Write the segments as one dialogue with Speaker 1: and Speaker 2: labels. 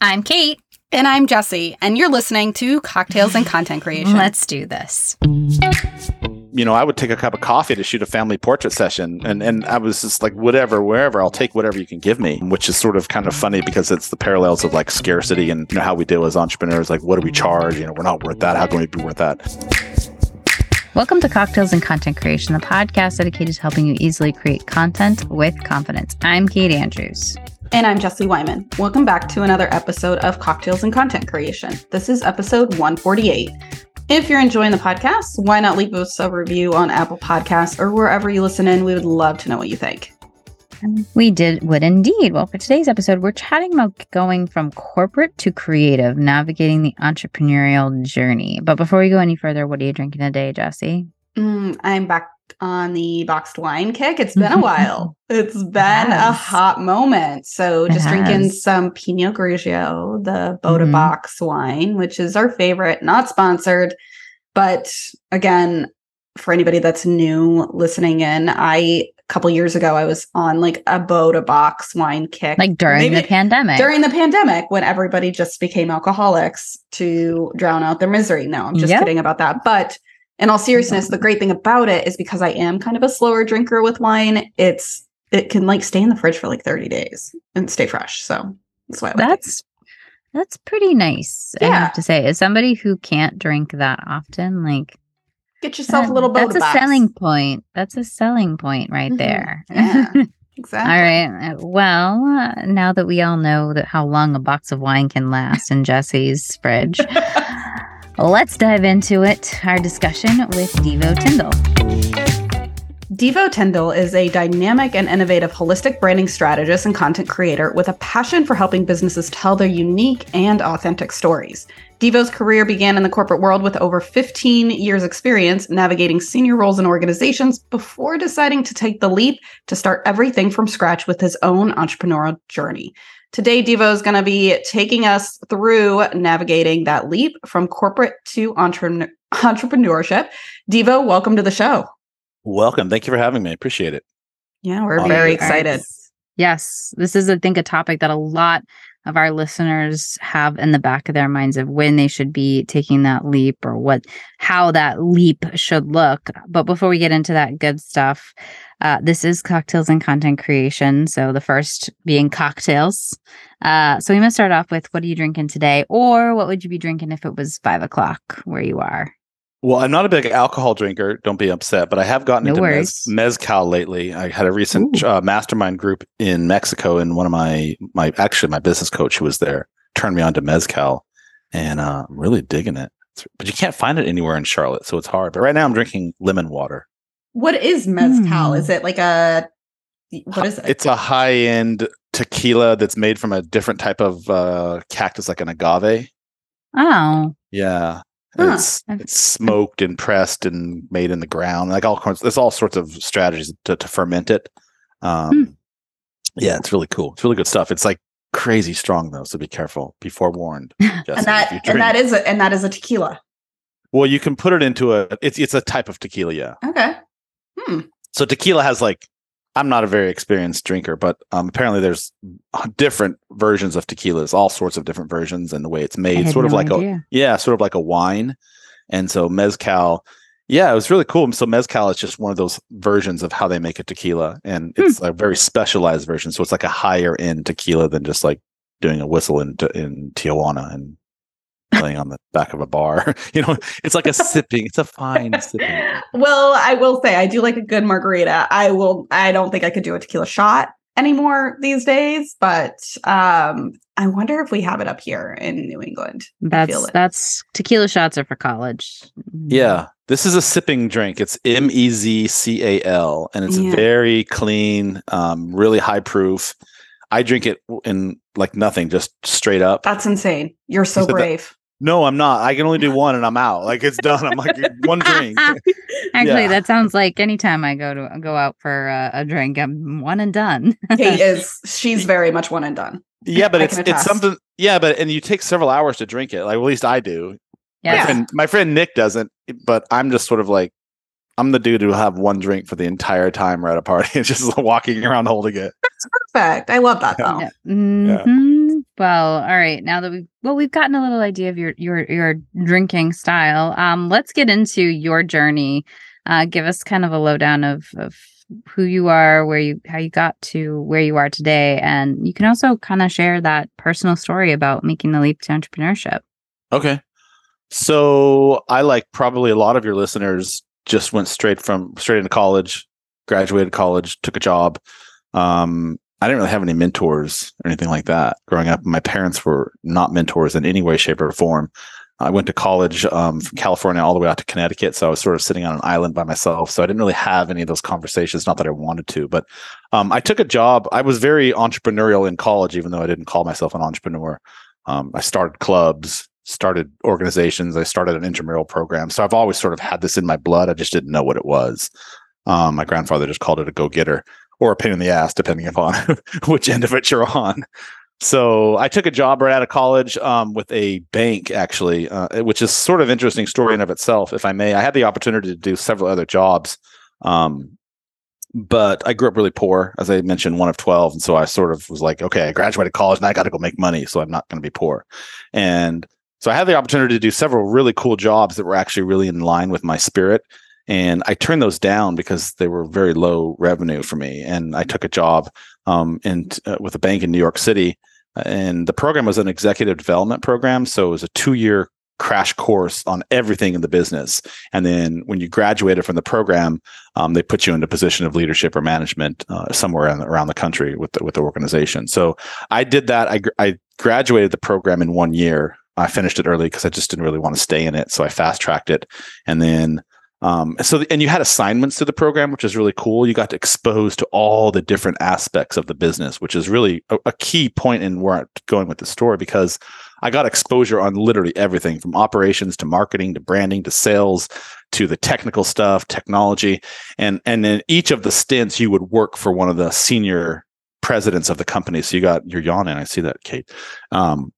Speaker 1: I'm Kate.
Speaker 2: And I'm Jesse, and you're listening to Cocktails and Content Creation.
Speaker 1: Let's do this.
Speaker 3: You know, I would take a cup of coffee to shoot a family portrait session, and and I was just like, whatever, wherever, I'll take whatever you can give me, which is sort of kind of funny because it's the parallels of like scarcity and you know how we deal as entrepreneurs. Like, what do we charge? You know, we're not worth that. How can we be worth that?
Speaker 1: Welcome to Cocktails and Content Creation, the podcast dedicated to helping you easily create content with confidence. I'm Kate Andrews.
Speaker 2: And I'm Jesse Wyman. Welcome back to another episode of Cocktails and Content Creation. This is episode 148. If you're enjoying the podcast, why not leave us a review on Apple Podcasts or wherever you listen in? We would love to know what you think.
Speaker 1: We did would indeed. Well, for today's episode, we're chatting about going from corporate to creative, navigating the entrepreneurial journey. But before we go any further, what are you drinking today, Jesse?
Speaker 2: Mm, I'm back on the boxed wine kick. It's been a while. It's been a hot moment. So just drinking some Pinot Grigio, the Bota
Speaker 1: Mhm.
Speaker 2: box wine, which is our favorite, not sponsored. But again, for anybody that's new listening in, I a couple years ago I was on like a Bota box wine kick.
Speaker 1: Like during
Speaker 2: Maybe-
Speaker 1: the pandemic.
Speaker 2: during the pandemic when everybody just became alcoholics to drown out their misery. No, I'm just
Speaker 1: Yep.
Speaker 2: kidding about that. But in all seriousness, the great thing about it is because I am kind of a slower drinker with wine, it's it can like stay in the fridge for like 30 days and stay fresh. So that's why I like it.
Speaker 1: that's that's pretty nice. I have to say, as somebody who can't drink that often, like
Speaker 2: get yourself a little
Speaker 1: that's a
Speaker 2: box.
Speaker 1: selling point. That's a selling point right
Speaker 2: Mhm.
Speaker 1: there.
Speaker 2: Yeah. Exactly.
Speaker 1: right. uh, Well, uh, now that we all know that how long a box of wine can last in Jesse's fridge, let's dive into it. Our discussion with Deevo Tindall.
Speaker 2: Deevo Tindall is a dynamic and innovative holistic branding strategist and content creator with a passion for helping businesses tell their unique and authentic stories. Deevo's career began in the corporate world with over 15 years' experience navigating senior roles in organizations before deciding to take the leap to start everything from scratch with his own entrepreneurial journey. Today, Deevo is going to be taking us through navigating that leap from corporate to entre- entrepreneurship. Deevo, welcome to the show.
Speaker 3: Welcome. Thank you for having me. I appreciate it.
Speaker 2: Yeah, we're
Speaker 3: All
Speaker 2: very
Speaker 3: right.
Speaker 2: excited.
Speaker 1: Yes, this is, I think, a topic that a lot of our listeners have in the back of their minds of when they should be taking that leap or what, how that leap should look. But before we get into that good stuff, uh, this is cocktails and content creation. So the first being cocktails. Uh, so we must start off with what are you drinking today, or what would you be drinking if it was five o'clock where you are?
Speaker 3: Well, I'm not a big alcohol drinker. Don't be upset, but I have gotten
Speaker 1: No
Speaker 3: into mez- mezcal lately. I had a recent uh, mastermind group in Mexico, and one of my my actually my business coach who was there turned me on to mezcal, and uh, I'm really digging it. But you can't find it anywhere in Charlotte, so it's hard. But right now, I'm drinking lemon water.
Speaker 2: What is mezcal?
Speaker 1: Hmm.
Speaker 2: Is it like a what is it?
Speaker 3: It's a high end tequila that's made from a different type of uh, cactus, like an agave.
Speaker 1: Oh,
Speaker 3: Yeah.
Speaker 2: Huh.
Speaker 3: It's it's smoked and pressed and made in the ground. Like all kinds, there's all sorts of strategies to, to ferment it. Um,
Speaker 1: Hmm.
Speaker 3: Yeah, it's really cool. It's really good stuff. It's like crazy strong though, so be careful. Be forewarned.
Speaker 2: And that and that is a and that is a tequila.
Speaker 3: well, you can put it into a. It's it's a type of tequila. Yeah.
Speaker 2: Okay. Hmm.
Speaker 3: So tequila has like. I'm not a very experienced drinker, but um, apparently there's different versions of tequilas, all sorts of different versions, and the way it's made, sort of
Speaker 1: no
Speaker 3: like a. Yeah, sort of like a wine. And so mezcal, yeah, it was really cool. So mezcal is just one of those versions of how they make a tequila, and it's a very specialized version. So it's like a higher end tequila than just like doing a whistle in in Tijuana and playing on the back of a bar. you know, it's like a sipping. It's a fine sipping.
Speaker 2: Well, I will say I do like a good margarita. I will. I don't think I could do a tequila shot anymore these days, but um, I wonder if we have it up here in New England. I feel
Speaker 1: That's that's tequila shots are for college.
Speaker 3: Yeah, this is a sipping drink. It's M E Z C A L, and it's
Speaker 2: Yeah.
Speaker 3: very clean, um, really high proof. I drink it in like nothing, just straight up.
Speaker 2: That's insane. You're so
Speaker 3: said that-
Speaker 2: brave.
Speaker 3: No, I'm not. I can only do one and I'm out. Like it's done. I'm like one drink.
Speaker 1: Actually,
Speaker 3: Yeah.
Speaker 1: that sounds like anytime I go to go out for uh, a drink, I'm one and done.
Speaker 2: Kate is. She's very much one and done.
Speaker 3: Yeah, but
Speaker 2: I
Speaker 3: it's it's something. Yeah, but and you take several hours to drink it. Like at least I do. My
Speaker 1: Yeah.
Speaker 3: friend, my friend Nick doesn't, but I'm just sort of like I'm the dude who will have one drink for the entire time we're at a party and just walking around holding it.
Speaker 2: Perfect. I love that though.
Speaker 1: Yeah. Mhm. well, all right. Now that we've well, we've gotten a little idea of your your your drinking style. Um, let's get into your journey. Uh, give us kind of a lowdown of of who you are, where you how you got to where you are today, and you can also kind of share that personal story about making the leap to entrepreneurship.
Speaker 3: Okay. So I like probably a lot of your listeners just went straight from straight into college, graduated college, took a job. Um, I didn't really have any mentors or anything like that growing up. My parents were not mentors in any way, shape, or form. I went to college um, from California all the way out to Connecticut, so I was sort of sitting on an island by myself. So I didn't really have any of those conversations. Not that I wanted to, but um, I took a job. I was very entrepreneurial in college, even though I didn't call myself an entrepreneur. Um, I started clubs, started organizations. I started an intramural program. So I've always sort of had this in my blood. I just didn't know what it was. Um, my grandfather just called it a go getter or a pain in the ass, depending upon which end of it you're on. So I took a job right out of college um, with a bank, actually, uh, which is sort of interesting story in of itself, if I may. I had the opportunity to do several other jobs, um, but I grew up really poor, as I mentioned, one of twelve, and so I sort of was like, okay, I graduated college, and I got to go make money, so I'm not going to be poor. And so I had the opportunity to do several really cool jobs that were actually really in line with my spirit and I turned those down because they were very low revenue for me. And I took a job um, in uh, with a bank in New York City, and the program was an executive development program, so it was a two year crash course on everything in the business. And then when you graduated from the program, um, they put you in a position of leadership or management uh, somewhere around, around the country with the, with the organization. So I did that. I, I graduated the program in one year. I finished it early because I just didn't really want to stay in it. So I fast tracked it. And then um, so, and you had assignments to the program, which is really cool. You got to expose to all the different aspects of the business, which is really a, a key point in where I'm going with the story because I got exposure on literally everything from operations to marketing to branding to sales to the technical stuff, technology, and and in each of the stints, you would work for one of the senior presidents of the company. So you got you're yawning. I see that, Kate. Um,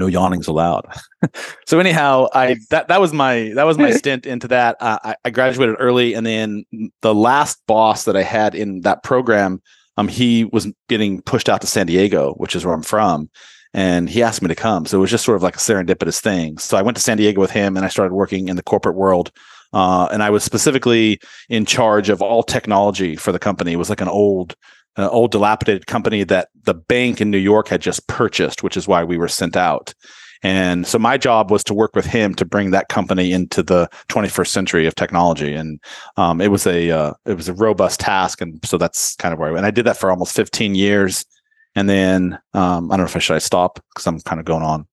Speaker 3: no yawnings allowed. so anyhow, I that that was my that was my stint into that. Uh, I, I, graduated early, and then the last boss that I had in that program, um, he was getting pushed out to San Diego, which is where I'm from, and he asked me to come. So it was just sort of like a serendipitous thing. So I went to San Diego with him, and I started working in the corporate world. Uh, and I was specifically in charge of all technology for the company. It was like an old an old dilapidated company that the bank in New York had just purchased, which is why we were sent out. And so my job was to work with him to bring that company into the 21st century of technology. And um, it was a uh, it was a robust task, and so that's kind of where I went. And I did that for almost 15 years. And then um, I don't know if I should I stop because I'm kind of going on.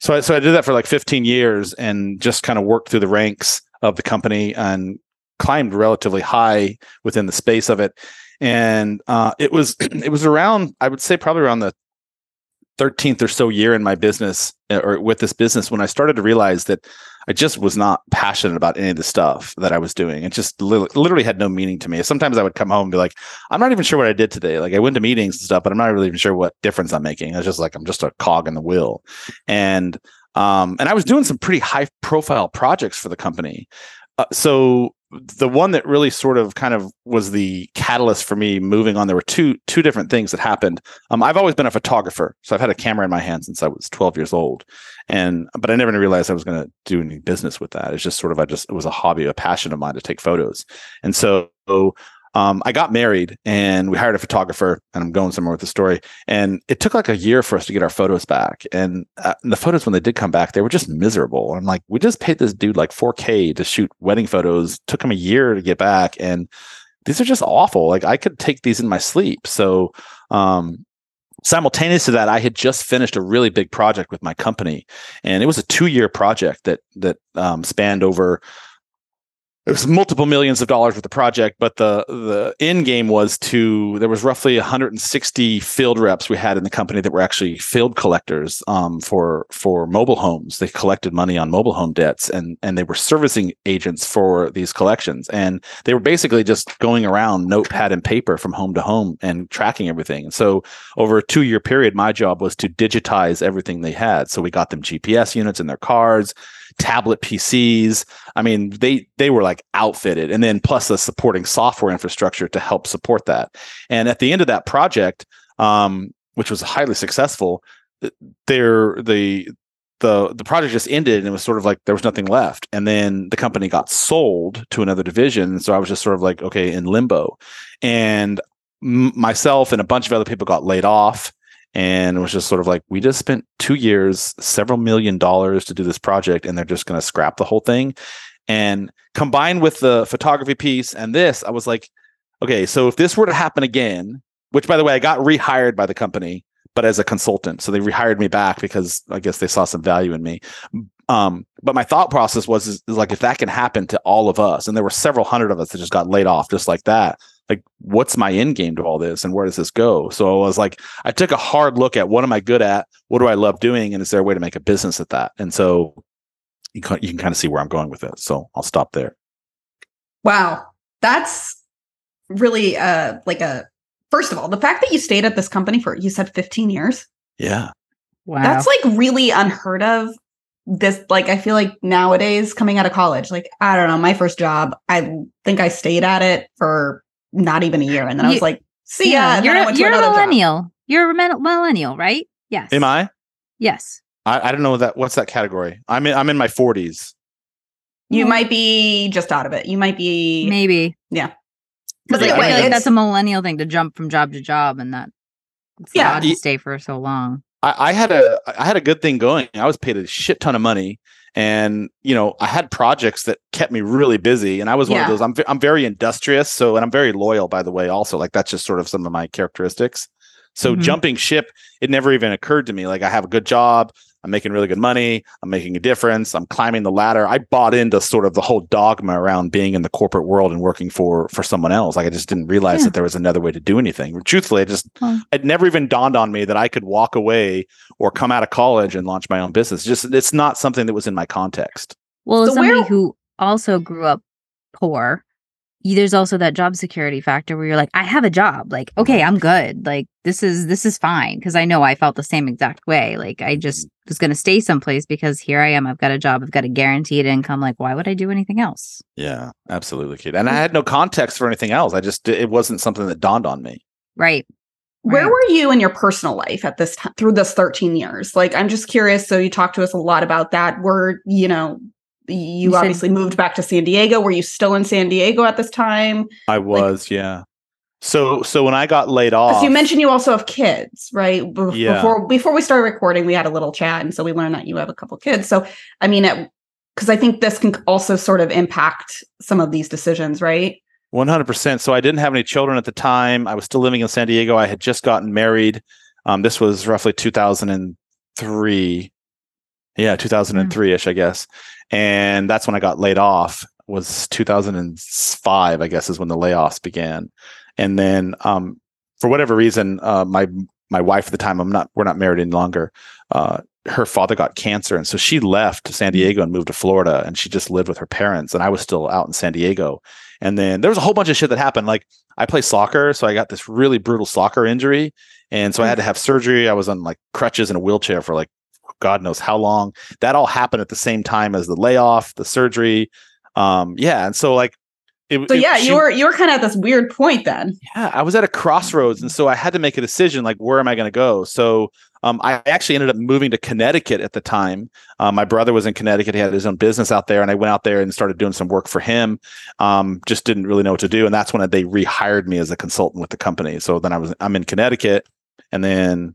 Speaker 3: So I, so I did that for like 15 years and just kind of worked through the ranks of the company and climbed relatively high within the space of it and uh, it was it was around I would say probably around the 13th or so year in my business uh, or with this business when I started to realize that I just was not passionate about any of the stuff that I was doing. It just li- literally had no meaning to me. Sometimes I would come home and be like, I'm not even sure what I did today. Like I went to meetings and stuff, but I'm not really even sure what difference I'm making. It's just like I'm just a cog in the wheel. And um, and I was doing some pretty high profile projects for the company. Uh, so the one that really sort of kind of was the catalyst for me moving on there were two two different things that happened. Um, i've always been a photographer so i've had a camera in my hand since i was 12 years old. And but i never realized i was going to do any business with that. It's just sort of i just it was a hobby a passion of mine to take photos. And so um, I got married and we hired a photographer, and I'm going somewhere with the story. And it took like a year for us to get our photos back. And, uh, the photos, when they did come back, they were just miserable. I'm like, we just paid this dude like 4K to shoot wedding photos. Took him a year to get back, and these are just awful. Like I could take these in my sleep. So, um, simultaneous to that i had just finished a really big project with my company and it was a two year project that that um, spanned over it was multiple millions of dollars with the project, but the the end game was to there was roughly 160 field reps we had in the company that were actually field collectors um, for for mobile homes. They collected money on mobile home debts, and and they were servicing agents for these collections, and they were basically just going around notepad and paper from home to home and tracking everything. And so over a two year period, my job was to digitize everything they had. So we got them GPS units in their cars tablet PCs. I mean, they they were like outfitted, and then plus the supporting software infrastructure to help support that. And at the end of that project, um, which was highly successful, there the the the project just ended and it was sort of like there was nothing left and then the company got sold to another division so i was just sort of like okay in limbo and myself and a bunch of other people got laid off and it was just sort of like we just spent 2 years several million dollars to do this project and they're just going to scrap the whole thing and combined with the photography piece and this i was like okay so if this were to happen again which by the way i got rehired by the company but as a consultant. So they rehired me back because I guess they saw some value in me. Um, but my thought process was is, is like if that can happen to all of us, and there were several hundred of us that just got laid off just like that. Like, what's my end game to all this, and where does this go? So I was like, I took a hard look at what am I good at, what do I love doing, and is there a way to make a business at that? And so you can, you can kind of see where I'm going with it. So I'll stop there.
Speaker 2: Wow, that's really uh like a first of all, the fact that you stayed at this company for you said 15 years.
Speaker 3: Yeah.
Speaker 1: Wow.
Speaker 2: That's like really unheard of. This like I feel like nowadays coming out of college, like I don't know, my first job, I think I stayed at it for not even a year, and then I was like, "See
Speaker 1: yeah,
Speaker 2: and
Speaker 1: you're,
Speaker 2: then I went to
Speaker 1: you're a
Speaker 2: another job.
Speaker 1: millennial. You're a millennial, right? Yes.
Speaker 3: Am I?
Speaker 1: Yes.
Speaker 3: I, I don't know that. What's that category? I'm in. I'm in my 40s.
Speaker 2: You
Speaker 1: Mm.
Speaker 2: might be just out of it. You might be
Speaker 1: Maybe.
Speaker 2: Yeah.
Speaker 1: Because
Speaker 3: Yeah,
Speaker 1: I
Speaker 3: I
Speaker 1: feel
Speaker 3: mean,
Speaker 1: like that's a millennial thing to jump from job to job, and that it's
Speaker 2: Yeah.
Speaker 1: odd to stay for so long.
Speaker 3: I, I had a I had a good thing going. I was paid a shit ton of money, and you know I had projects that kept me really busy. And I was one
Speaker 2: Yeah.
Speaker 3: of those. I'm I'm very industrious. So and I'm very loyal, by the way. Also, like that's just sort of some of my characteristics. So
Speaker 1: Mhm.
Speaker 3: jumping ship, it never even occurred to me. Like I have a good job. I'm making really good money. I'm making a difference. I'm climbing the ladder. I bought into sort of the whole dogma around being in the corporate world and working for for someone else. Like I just didn't realize
Speaker 1: Yeah.
Speaker 3: that there was another way to do anything. Truthfully, I just
Speaker 1: Well-
Speaker 3: it never even dawned on me that I could walk away or come out of college and launch my own business. Just it's not something that was in my context.
Speaker 1: Well, as
Speaker 2: So
Speaker 1: somebody
Speaker 2: where-
Speaker 1: who also grew up poor, y- there's also that job security factor where you're like, I have a job. Like, okay, I'm good. Like, this is this is fine because I know I felt the same exact way. Like, I just mm. was going to stay someplace because here I am. I've got a job. I've got a guaranteed income. Like, why would I do anything else?
Speaker 3: Yeah, absolutely, kid. And I mm. had no context for anything else. I just it wasn't something that dawned on me.
Speaker 1: Right.
Speaker 2: Where
Speaker 1: Right.
Speaker 2: were you in your personal life at this time through this 13 years? Like, I'm just curious. So, you talked to us a lot about that. Were, you know, you,
Speaker 1: You said-
Speaker 2: obviously moved back to San Diego. Were you still in San Diego at this time?
Speaker 3: I was, yeah. So so when I got laid off,
Speaker 2: Because you mentioned you also have kids, right? Be-
Speaker 3: Yeah.
Speaker 2: Before before we started recording, we had a little chat, and so we learned that you have a couple kids. So, I mean, because I think this can also sort of impact some of these decisions, right?
Speaker 3: One hundred percent. So I didn't have any children at the time. I was still living in San Diego. I had just gotten married. Um, this was roughly two thousand and three. Yeah, two thousand and three ish, I guess. And that's when I got laid off. Was two thousand and five, I guess, is when the layoffs began. And then, um, for whatever reason, uh, my my wife at the time, I'm not, we're not married any longer. Uh, her father got cancer, and so she left San Diego and moved to Florida, and she just lived with her parents. And I was still out in San Diego. And then there was a whole bunch of shit that happened. Like I play soccer, so I got this really brutal soccer injury, and so I had to have surgery. I was on like crutches in a wheelchair for like God knows how long. That all happened at the same time as the layoff, the surgery. Um, yeah, and so like. It,
Speaker 2: So
Speaker 3: it-
Speaker 2: yeah,
Speaker 3: she-
Speaker 2: you were you were kind of at this weird point then.
Speaker 3: yeah, I was at a crossroads, and so I had to make a decision. Like, where am I going to go? So, um, I actually ended up moving to Connecticut at the time. Um, my brother was in Connecticut; he had his own business out there, and I went out there and started doing some work for him. Um, just didn't really know what to do, and that's when they rehired me as a consultant with the company. So then I was I'm in Connecticut, and then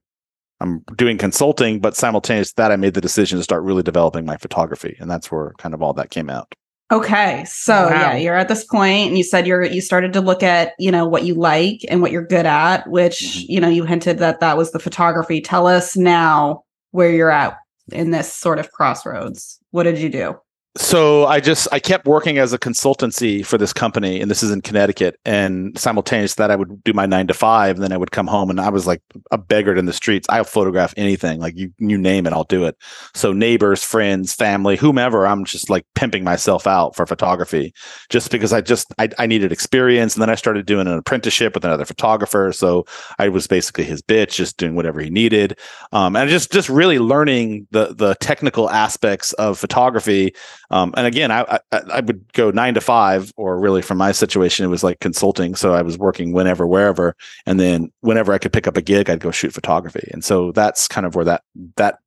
Speaker 3: I'm doing consulting, but simultaneous to that, I made the decision to start really developing my photography, and that's where kind of all that came out.
Speaker 2: Okay, so yeah, you're at this point, and you said you're you started to look at you know what you like and what you're good at, which
Speaker 3: Mhm.
Speaker 2: you know you hinted that that was the photography. Tell us now where you're at in this sort of crossroads. What did you do?
Speaker 3: So I just I kept working as a consultancy for this company, and this is in Connecticut. And simultaneous that, I would do my nine to five, and then I would come home, and I was like a beggar in the streets. I'll photograph anything, like you you name it, I'll do it. So neighbors, friends, family, whomever, I'm just like pimping myself out for photography, just because I just I, I needed experience, and then I started doing an apprenticeship with another photographer. So I was basically his bitch, just doing whatever he needed, um, and just just really learning the the technical aspects of photography Um, and again, I, I I would go nine to five, or really from my situation, it was like consulting. So I was working whenever, wherever, and then whenever I could pick up a gig, I'd go shoot photography. And so that's kind of where that that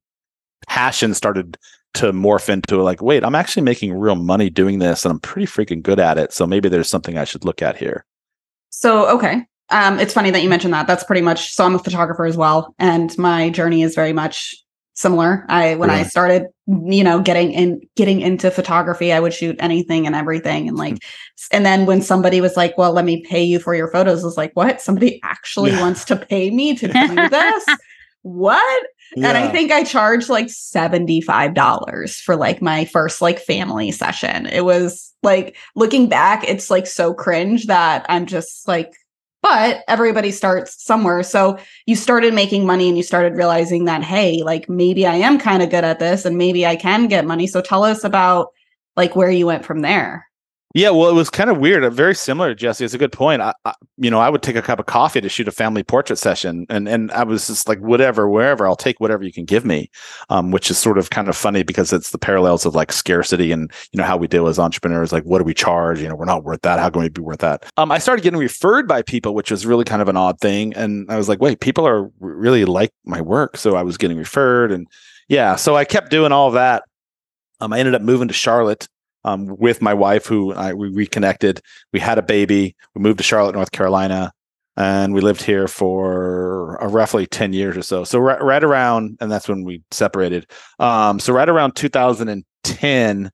Speaker 3: passion started to morph into like, wait, I'm actually making real money doing this, and I'm pretty freaking good at it. So maybe there's something I should look at here.
Speaker 2: So okay, um, it's funny that you mentioned that. That's pretty much. So I'm a photographer as well, and my journey is very much similar. I when I started, you know, getting in getting into photography, I would shoot anything and everything. And like
Speaker 3: Hmm.
Speaker 2: and then when somebody was like, Well, let me pay you for your photos, I was like, What? Somebody actually
Speaker 3: Yeah.
Speaker 2: wants to pay me to do this? what? And I think I charged like $75 for like my first like family session. It was like looking back, it's like so cringe that I'm just like, but everybody starts somewhere. So you started making money and you started realizing that, hey, like maybe I am kind of good at this and maybe I can get money. So tell us about like where you went from there.
Speaker 3: Yeah, well, it was kind of weird. uh, Very similar, Jesse. It's a good point. I, I, you know, I would take a cup of coffee to shoot a family portrait session, and and I was just like, whatever, wherever, I'll take whatever you can give me, um, which is sort of kind of funny because it's the parallels of like scarcity and you know how we deal as entrepreneurs. Like, what do we charge? You know, we're not worth that. How can we be worth that? Um, I started getting referred by people, which was really kind of an odd thing, and I was like, wait, people are really like my work, so I was getting referred, and yeah, so I kept doing all that. Um, I ended up moving to Charlotte um, with my wife, who I, we reconnected. We had a baby. We moved to Charlotte, North Carolina, and we lived here for uh, roughly 10 years or so. So, right, right around, and that's when we separated. Um, so, right around 2010,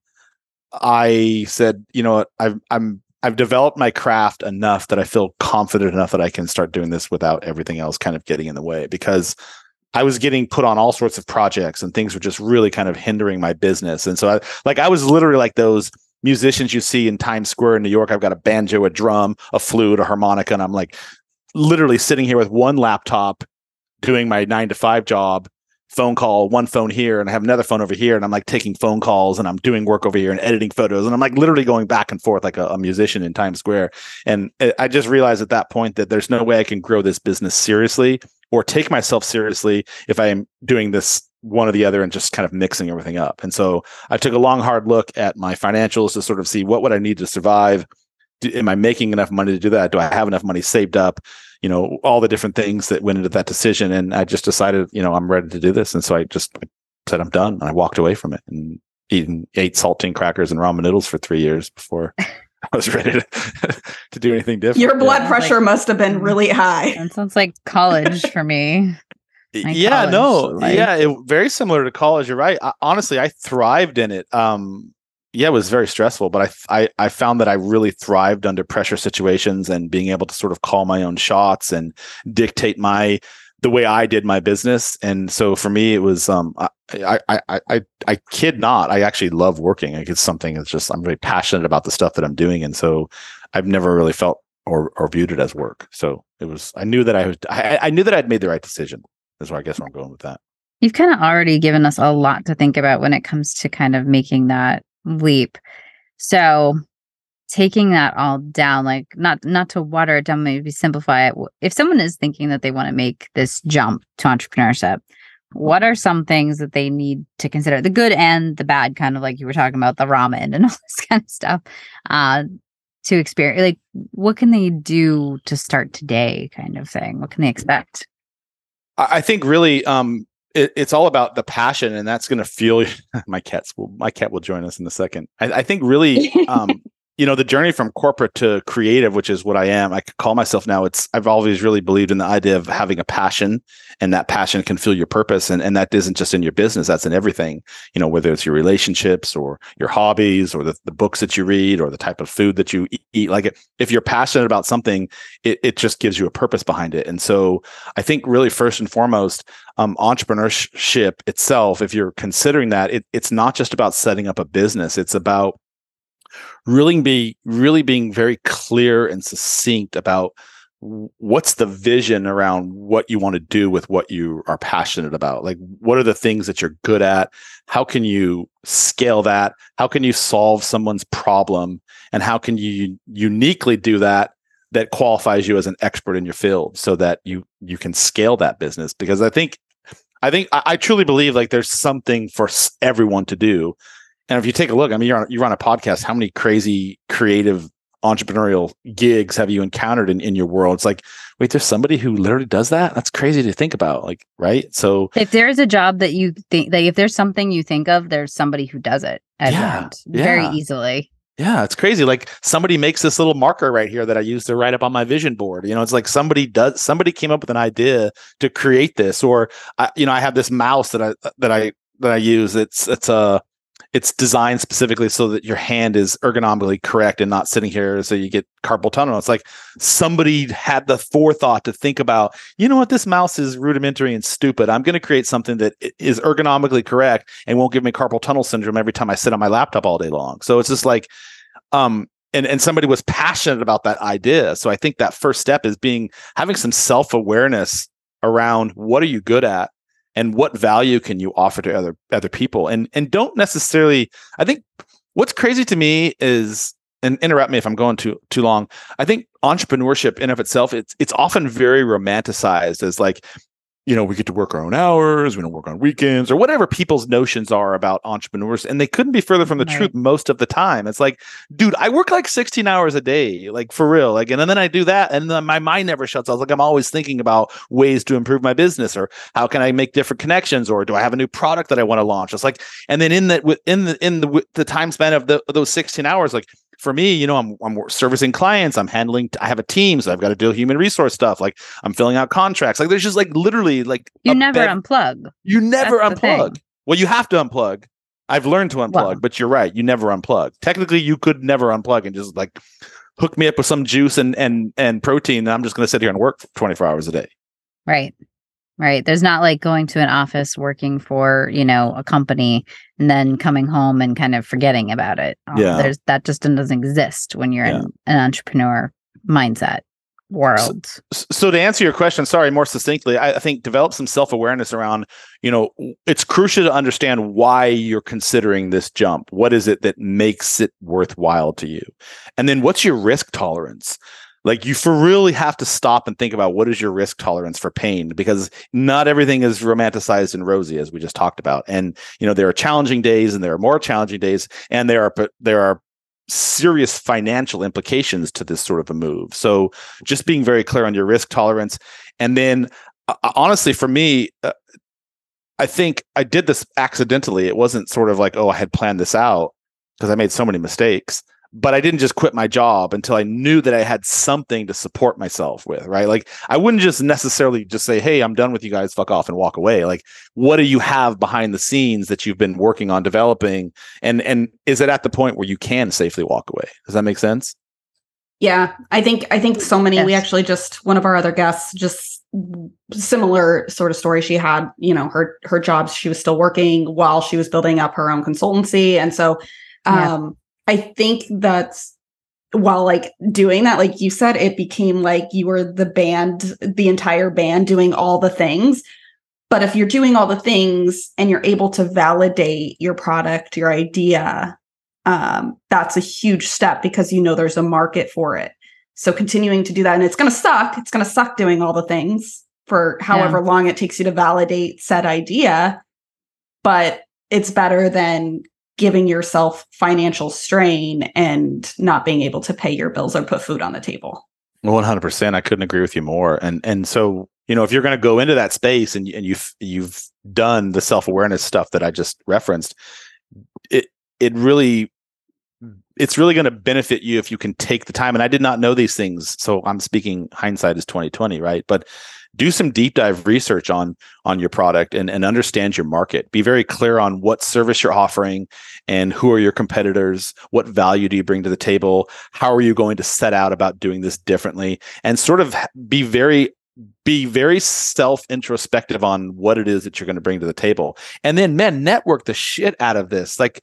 Speaker 3: I said, you know what, I've, I'm, I've developed my craft enough that I feel confident enough that I can start doing this without everything else kind of getting in the way because I was getting put on all sorts of projects and things were just really kind of hindering my business. And so I like I was literally like those musicians you see in Times Square in New York. I've got a banjo, a drum, a flute, a harmonica, and I'm like literally sitting here with one laptop doing my nine to five job, phone call, one phone here, and I have another phone over here, and I'm like taking phone calls and I'm doing work over here and editing photos, and I'm like literally going back and forth like a, a musician in Times Square. And I- just realized at that point that there's no way I can grow this business seriously or take myself seriously if I am doing this one or the other and just kind of mixing everything up. And so I took a long, hard look at my financials to sort of see what would I need to survive. Do, am I making enough money to do that? Do I have enough money saved up? You know, all the different things that went into that decision. And I just decided, you know, I'm ready to do this. And so I just said, I'm done. And I walked away from it and eaten, ate saltine crackers and ramen noodles for three years before I was ready to, to do anything different.
Speaker 2: Your blood
Speaker 1: Sounds
Speaker 2: pressure
Speaker 1: like-
Speaker 2: must have been really high.
Speaker 1: That sounds like college for me. my
Speaker 3: yeah no
Speaker 1: life.
Speaker 3: yeah it, very similar to college you're right I, honestly i thrived in it um yeah it was very stressful but I, I i found that i really thrived under pressure situations and being able to sort of call my own shots and dictate my the way i did my business. And so for me it was um i i i i, I kid not i actually love working. Like it's something that's just i'm very passionate about the stuff that i'm doing. And so i've never really felt or or viewed it as work. So it was i knew that i was i, I knew that i'd made the right decision is where I guess where I'm going with that.
Speaker 1: You've kind of already given us a lot to think about when it comes to kind of making that leap. So taking that all down, like not not to water it down, maybe simplify it. If someone is thinking that they want to make this jump to entrepreneurship, what are some things that they need to consider? The good and the bad, kind of like you were talking about the ramen and all this kind of stuff. Uh to experience like what can they do to start today kind of thing what can they expect
Speaker 3: I think really um it, it's all about the passion and that's going to fuel my cats will my cat will join us in a second. I, I think really um you know the journey from corporate to creative which is what i am i could call myself now it's i've always really believed in the idea of having a passion and that passion can fuel your purpose and, and that isn't just in your business that's in everything. You know whether it's your relationships or your hobbies or the, the books that you read or the type of food that you eat like if you're passionate about something it, it just gives you a purpose behind it. And so i think really first and foremost um, entrepreneurship itself if you're considering that it, it's not just about setting up a business it's about really be really being very clear and succinct about what's the vision around what you want to do with what you are passionate about? Like what are the things that you're good at? How can you scale that? How can you solve someone's problem? And how can you uniquely do that that qualifies you as an expert in your field so that you you can scale that business? Because i think i think i, I truly believe like there's something for everyone to do And if you take a look, I mean, you're on, you're on a podcast. How many crazy creative entrepreneurial gigs have you encountered in, in your world? It's like, wait, there's somebody who literally does that? That's crazy to think about. Like, right? So
Speaker 1: if there's a job that you think like if there's something you think of, there's somebody who does it at
Speaker 3: Yeah,
Speaker 1: very
Speaker 3: yeah.
Speaker 1: easily.
Speaker 3: yeah, it's crazy. Like somebody makes this little marker right here that I use to write up on my vision board. You know, it's like somebody does somebody came up with an idea to create this, or I, you know, I have this mouse that I that I that I use. It's it's a it's designed specifically so that your hand is ergonomically correct and not sitting here so you get carpal tunnel. It's like somebody had the forethought to think about, you know what, this mouse is rudimentary and stupid. I'm going to create something that is ergonomically correct and won't give me carpal tunnel syndrome every time I sit on my laptop all day long. So it's just like, um, and and somebody was passionate about that idea. So I think that first step is being having some self awareness around what are you good at and what value can you offer to other other people? And and don't necessarily i think what's crazy to me is and interrupt me if i'm going too too long. I think entrepreneurship in of itself it's it's often very romanticized as like you know we get to work our own hours we don't work on weekends or whatever people's notions are about entrepreneurs and they couldn't be further from the
Speaker 1: Right.
Speaker 3: truth most of the time it's like dude i work like 16 hours a day like for real like and then i do that and then my mind never shuts off like i'm always thinking about ways to improve my business or how can i make different connections or do i have a new product that i want to launch it's like and then in that within the in the the time span of the, those 16 hours like for me you know i'm i'm servicing clients i'm handling i have a team so i've got to do human resource stuff like i'm filling out contracts like there's just like literally like
Speaker 1: You never
Speaker 3: bed-
Speaker 1: unplug.
Speaker 3: you never
Speaker 1: That's
Speaker 3: unplug. Well, you have to unplug. I've learned to unplug,
Speaker 1: Well-
Speaker 3: but you're right. You never unplug. Technically, you could never unplug and just like hook me up with some juice and and and protein, and I'm just going to sit here and work 24 hours a day.
Speaker 1: Right. Right. There's not like going to an office working for, you know, a company and then coming home and kind of forgetting about it. Um,
Speaker 3: Yeah.
Speaker 1: There's that just doesn't exist when you're
Speaker 3: Yeah.
Speaker 1: in an entrepreneur mindset world.
Speaker 3: S- So to answer your question, sorry, more succinctly, I, I think develop some self awareness around. You know, it's crucial to understand why you're considering this jump. What is it that makes it worthwhile to you, and then what's your risk tolerance? Like you for really have to stop and think about what is your risk tolerance for pain because not everything is romanticized and rosy as we just talked about. And you know there are challenging days and there are more challenging days and there are there are serious financial implications to this sort of a move. So just being very clear on your risk tolerance and then uh, honestly for me uh, I think I did this accidentally. It wasn't sort of like oh I had planned this out because I made so many mistakes but I didn't just quit my job until I knew that I had something to support myself with, right? Like I wouldn't just necessarily just say, "Hey, I'm done with you guys, fuck off," and walk away. Like, what do you have behind the scenes that you've been working on developing, and and is it at the point where you can safely walk away? Does that make sense?
Speaker 2: Yeah, I think I think so many. We actually just one of our other guests just similar sort of story. She had you know her her jobs. She was still working while she was building up her own consultancy, and so
Speaker 1: Yeah.
Speaker 2: um, I think that's while like doing that, like you said, it became like you were the band, the entire band doing all the things. But if you're doing all the things and you're able to validate your product, your idea, um, that's a huge step because you know there's a market for it. So continuing to do that, and it's going to suck. It's going to suck doing all the things for however long it takes you to validate said idea. But it's better than giving yourself financial strain and not being able to pay your bills or put food on the table.
Speaker 3: One hundred percent. I couldn't agree with you more. And and so you know, if you're going to go into that space and and you've you've done the self awareness stuff that I just referenced, it it really it's really going to benefit you if you can take the time. And I did not know these things, so I'm speaking hindsight is twenty twenty, right? But do some deep dive research on on your product and, and understand your market. Be very clear on what service you're offering and who are your competitors, what value do you bring to the table, how are you going to set out about doing this differently, and sort of be very be very self introspective on what it is that you're going to bring to the table. And then man, network the shit out of this. Like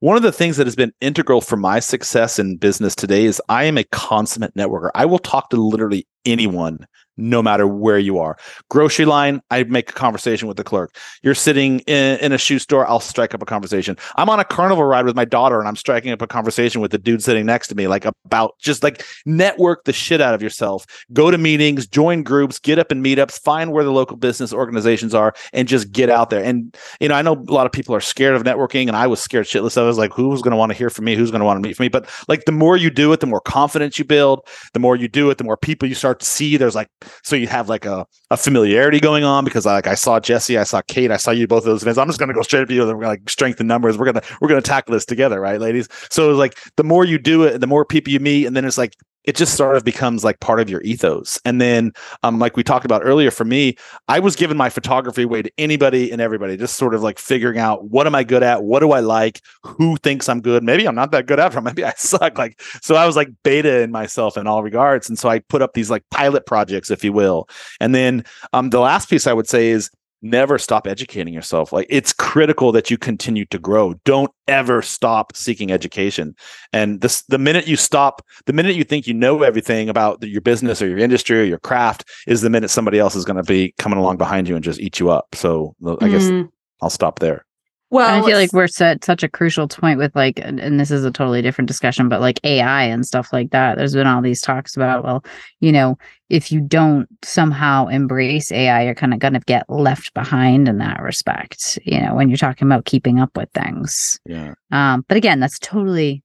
Speaker 3: one of the things that has been integral for my success in business today is I am a consummate networker. I will talk to literally anyone no matter where you are. Grocery line, I make a conversation with the clerk. You're sitting in, in, a shoe store, I'll strike up a conversation. I'm on a carnival ride with my daughter and I'm striking up a conversation with the dude sitting next to me, like about just like network the shit out of yourself. Go to meetings, join groups, get up in meetups, find where the local business organizations are, and just get out there. And you know, I know a lot of people are scared of networking, and I was scared shitless. I was like, who's going to want to hear from me? Who's going to want to meet for me? But like, the more you do it, the more confidence you build. The more you do it, the more people you start to see. There's like so you have like a, a familiarity going on because like I saw Jesse, I saw Kate, I saw you both of those events. I'm just gonna go straight up to you we're gonna like strengthen numbers. We're gonna we're gonna tackle this together, right, ladies? So like the more you do it, the more people you meet, and then it's like it just sort of becomes like part of your ethos. And then, um, like we talked about earlier, for me, I was giving my photography away to anybody and everybody, just sort of like figuring out what am I good at, what do I like, who thinks I'm good. Maybe I'm not that good at it, maybe I suck. Like, so I was like beta in myself in all regards, and so I put up these like pilot projects, if you will. And then, um, the last piece I would say is never stop educating yourself. Like it's critical that you continue to grow. Don't ever stop seeking education. And this, the minute you stop, the minute you think you know everything about your business or your industry or your craft, is the minute somebody else is going to be coming along behind you and just eat you up. So I guess mm. I'll stop there.
Speaker 1: Well, I feel like we're at such a crucial point with like, and this is a totally different discussion, but like AI and stuff like that. There's been all these talks about, well, you know, if you don't somehow embrace AI, you're kind of going to get left behind in that respect, you know, when you're talking about keeping up with things.
Speaker 3: Yeah.
Speaker 1: Um, but again, that's totally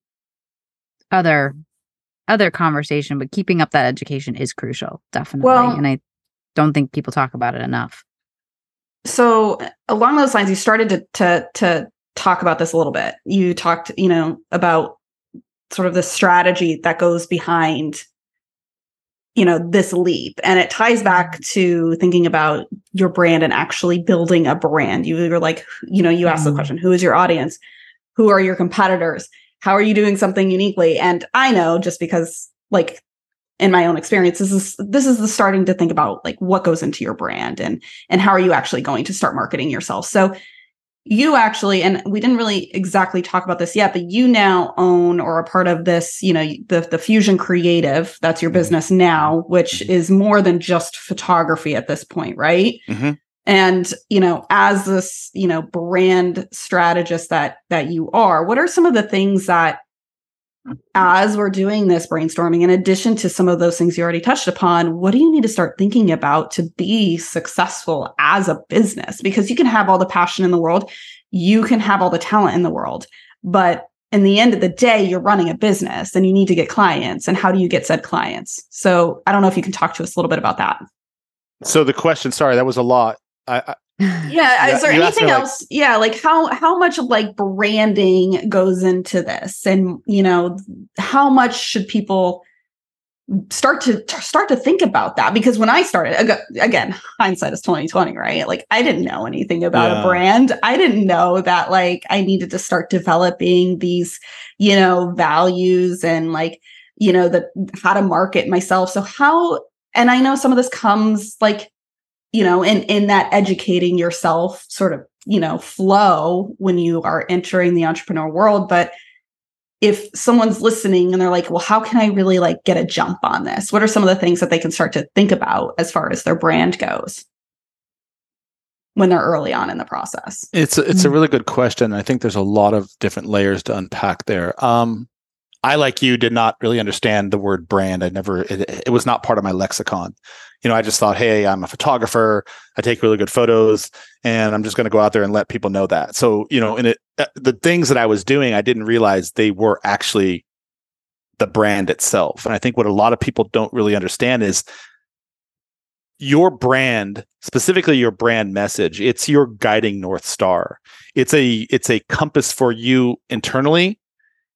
Speaker 1: other other conversation, but keeping up that education is crucial, definitely. Well, and I don't think people talk about it enough
Speaker 2: so along those lines you started to to to talk about this a little bit. You talked you know about sort of the strategy that goes behind you know this leap. And it ties back to thinking about your brand and actually building a brand. You were like you know you asked the mm-hmm. question who is your audience? Who are your competitors? How are you doing something uniquely? And i know just because like in my own experience this is this is the starting to think about like what goes into your brand and and how are you actually going to start marketing yourself so you actually and we didn't really exactly talk about this yet but you now own or are part of this you know the the fusion creative that's your mm-hmm. business now which mm-hmm. is more than just photography at this point right mm-hmm. and you know as this you know brand strategist that that you are what are some of the things that as we're doing this brainstorming, in addition to some of those things you already touched upon, what do you need to start thinking about to be successful as a business? Because you can have all the passion in the world, you can have all the talent in the world, but in the end of the day, you're running a business and you need to get clients. And how do you get said clients? So I don't know if you can talk to us a little bit about that.
Speaker 3: So the question, sorry, that was a lot. I,
Speaker 2: yeah is there anything else like, yeah like how how much like branding goes into this? And you know how much should people start to start to think about that? Because when i started again hindsight is 2020 right? Like i didn't know anything about yeah. a brand. I didn't know that like i needed to start developing these you know values and like you know the how to market myself. So how and i know some of this comes like you know in in that educating yourself sort of you know flow when you are entering the entrepreneur world. But if someone's listening and they're like well how can i really like get a jump on this? What are some of the things that they can start to think about as far as their brand goes? When they're early on in the process.
Speaker 3: It's a, it's a really good question. I think there's a lot of different layers to unpack there. Um I, like you, did not really understand the word brand. I never, it, it, was not part of my lexicon you know, I just thought, hey, I'm a photographer. I take really good photos, and I'm just going to go out there and let people know that. So, you know, in it, uh, the things that I was doing, I didn't realize they were actually the brand itself. And I think what a lot of people don't really understand is your brand specifically your brand message it's your guiding north star it's a it's a compass for you internally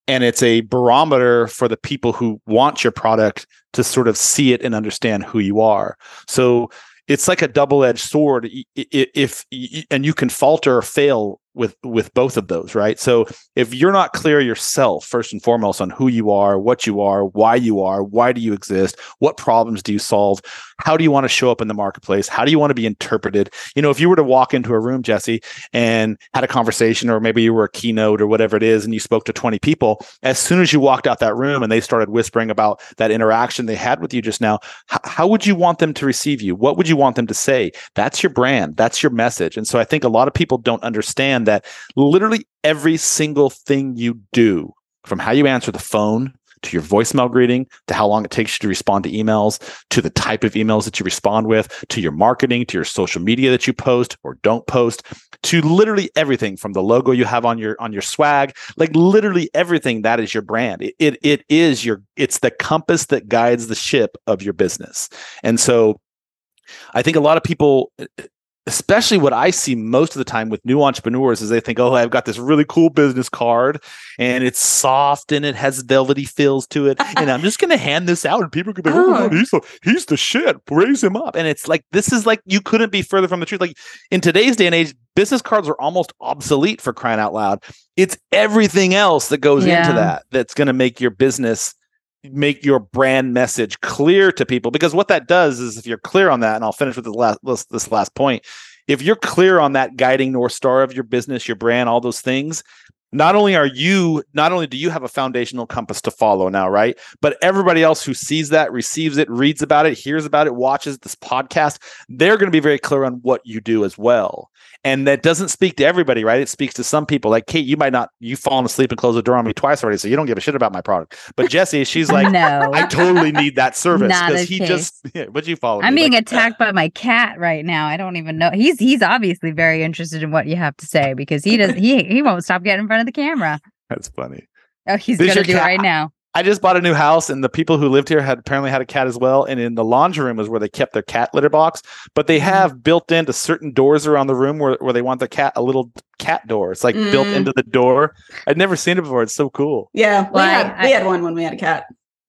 Speaker 3: and it's a barometer for the people who want your product to sort of see it and understand who you are. So it's like a double-edged sword. If and you can falter or fail with with both of those right? So if you're not clear yourself first and foremost on who you are what you are why you are why do you exist what problems do you solve how do you want to show up in the marketplace how do you want to be interpreted? You know if you were to walk into a room jesse and had a conversation or maybe you were a keynote or whatever it is and you spoke to 20 people as soon as you walked out that room and they started whispering about that interaction they had with you just now h- how would you want them to receive you? What would you want them to say? That's your brand. That's your message. And so i think a lot of people don't understand that literally every single thing you do from how you answer the phone to your voicemail greeting, to how long it takes you to respond to emails, to the type of emails that you respond with, to your marketing, to your social media that you post or don't post, to literally everything from the logo you have on your on your swag, like literally everything that is your brand. It it, it is your it's the compass that guides the ship of your business. And so I think a lot of people especially what I see most of the time with new entrepreneurs is they think, oh, I've got this really cool business card and it's soft and it has velvety feels to it. and I'm just going to hand this out and people could be, oh, oh. he's, the, he's the shit. Raise him up. And it's like, this is like, you couldn't be further from the truth. Like in today's day and age, business cards are almost obsolete for crying out loud. It's everything else that goes yeah. into that that's going to make your business make your brand message clear to people because what that does is if you're clear on that and I'll finish with the last this, this last point if you're clear on that guiding north star of your business your brand all those things not only are you not only do you have a foundational compass to follow now right? But everybody else who sees that receives it reads about it hears about it watches this podcast they're going to be very clear on what you do as well and that doesn't speak to everybody right? It speaks to some people. Like kate you might not you've fallen asleep and closed the door on me twice already so you don't give a shit about my product. But jesse she's like no. I totally need that service because he case. just yeah, but you follow
Speaker 1: i'm
Speaker 3: me?
Speaker 1: being
Speaker 3: like,
Speaker 1: attacked by my cat right now. I don't even know. He's he's obviously very interested in what you have to say because he does he he won't stop getting in front of the camera.
Speaker 3: That's funny.
Speaker 1: Oh he's Does gonna do cat- it right now
Speaker 3: I just bought a new house, and the people who lived here had apparently had a cat as well. And in the laundry room was where they kept their cat litter box. But they mm. have built into certain doors around the room where, where they want the cat a little cat door. It's like mm. built into the door. I'd never seen it before. It's so cool.
Speaker 2: Yeah, well, we had I, we had one when we had a cat.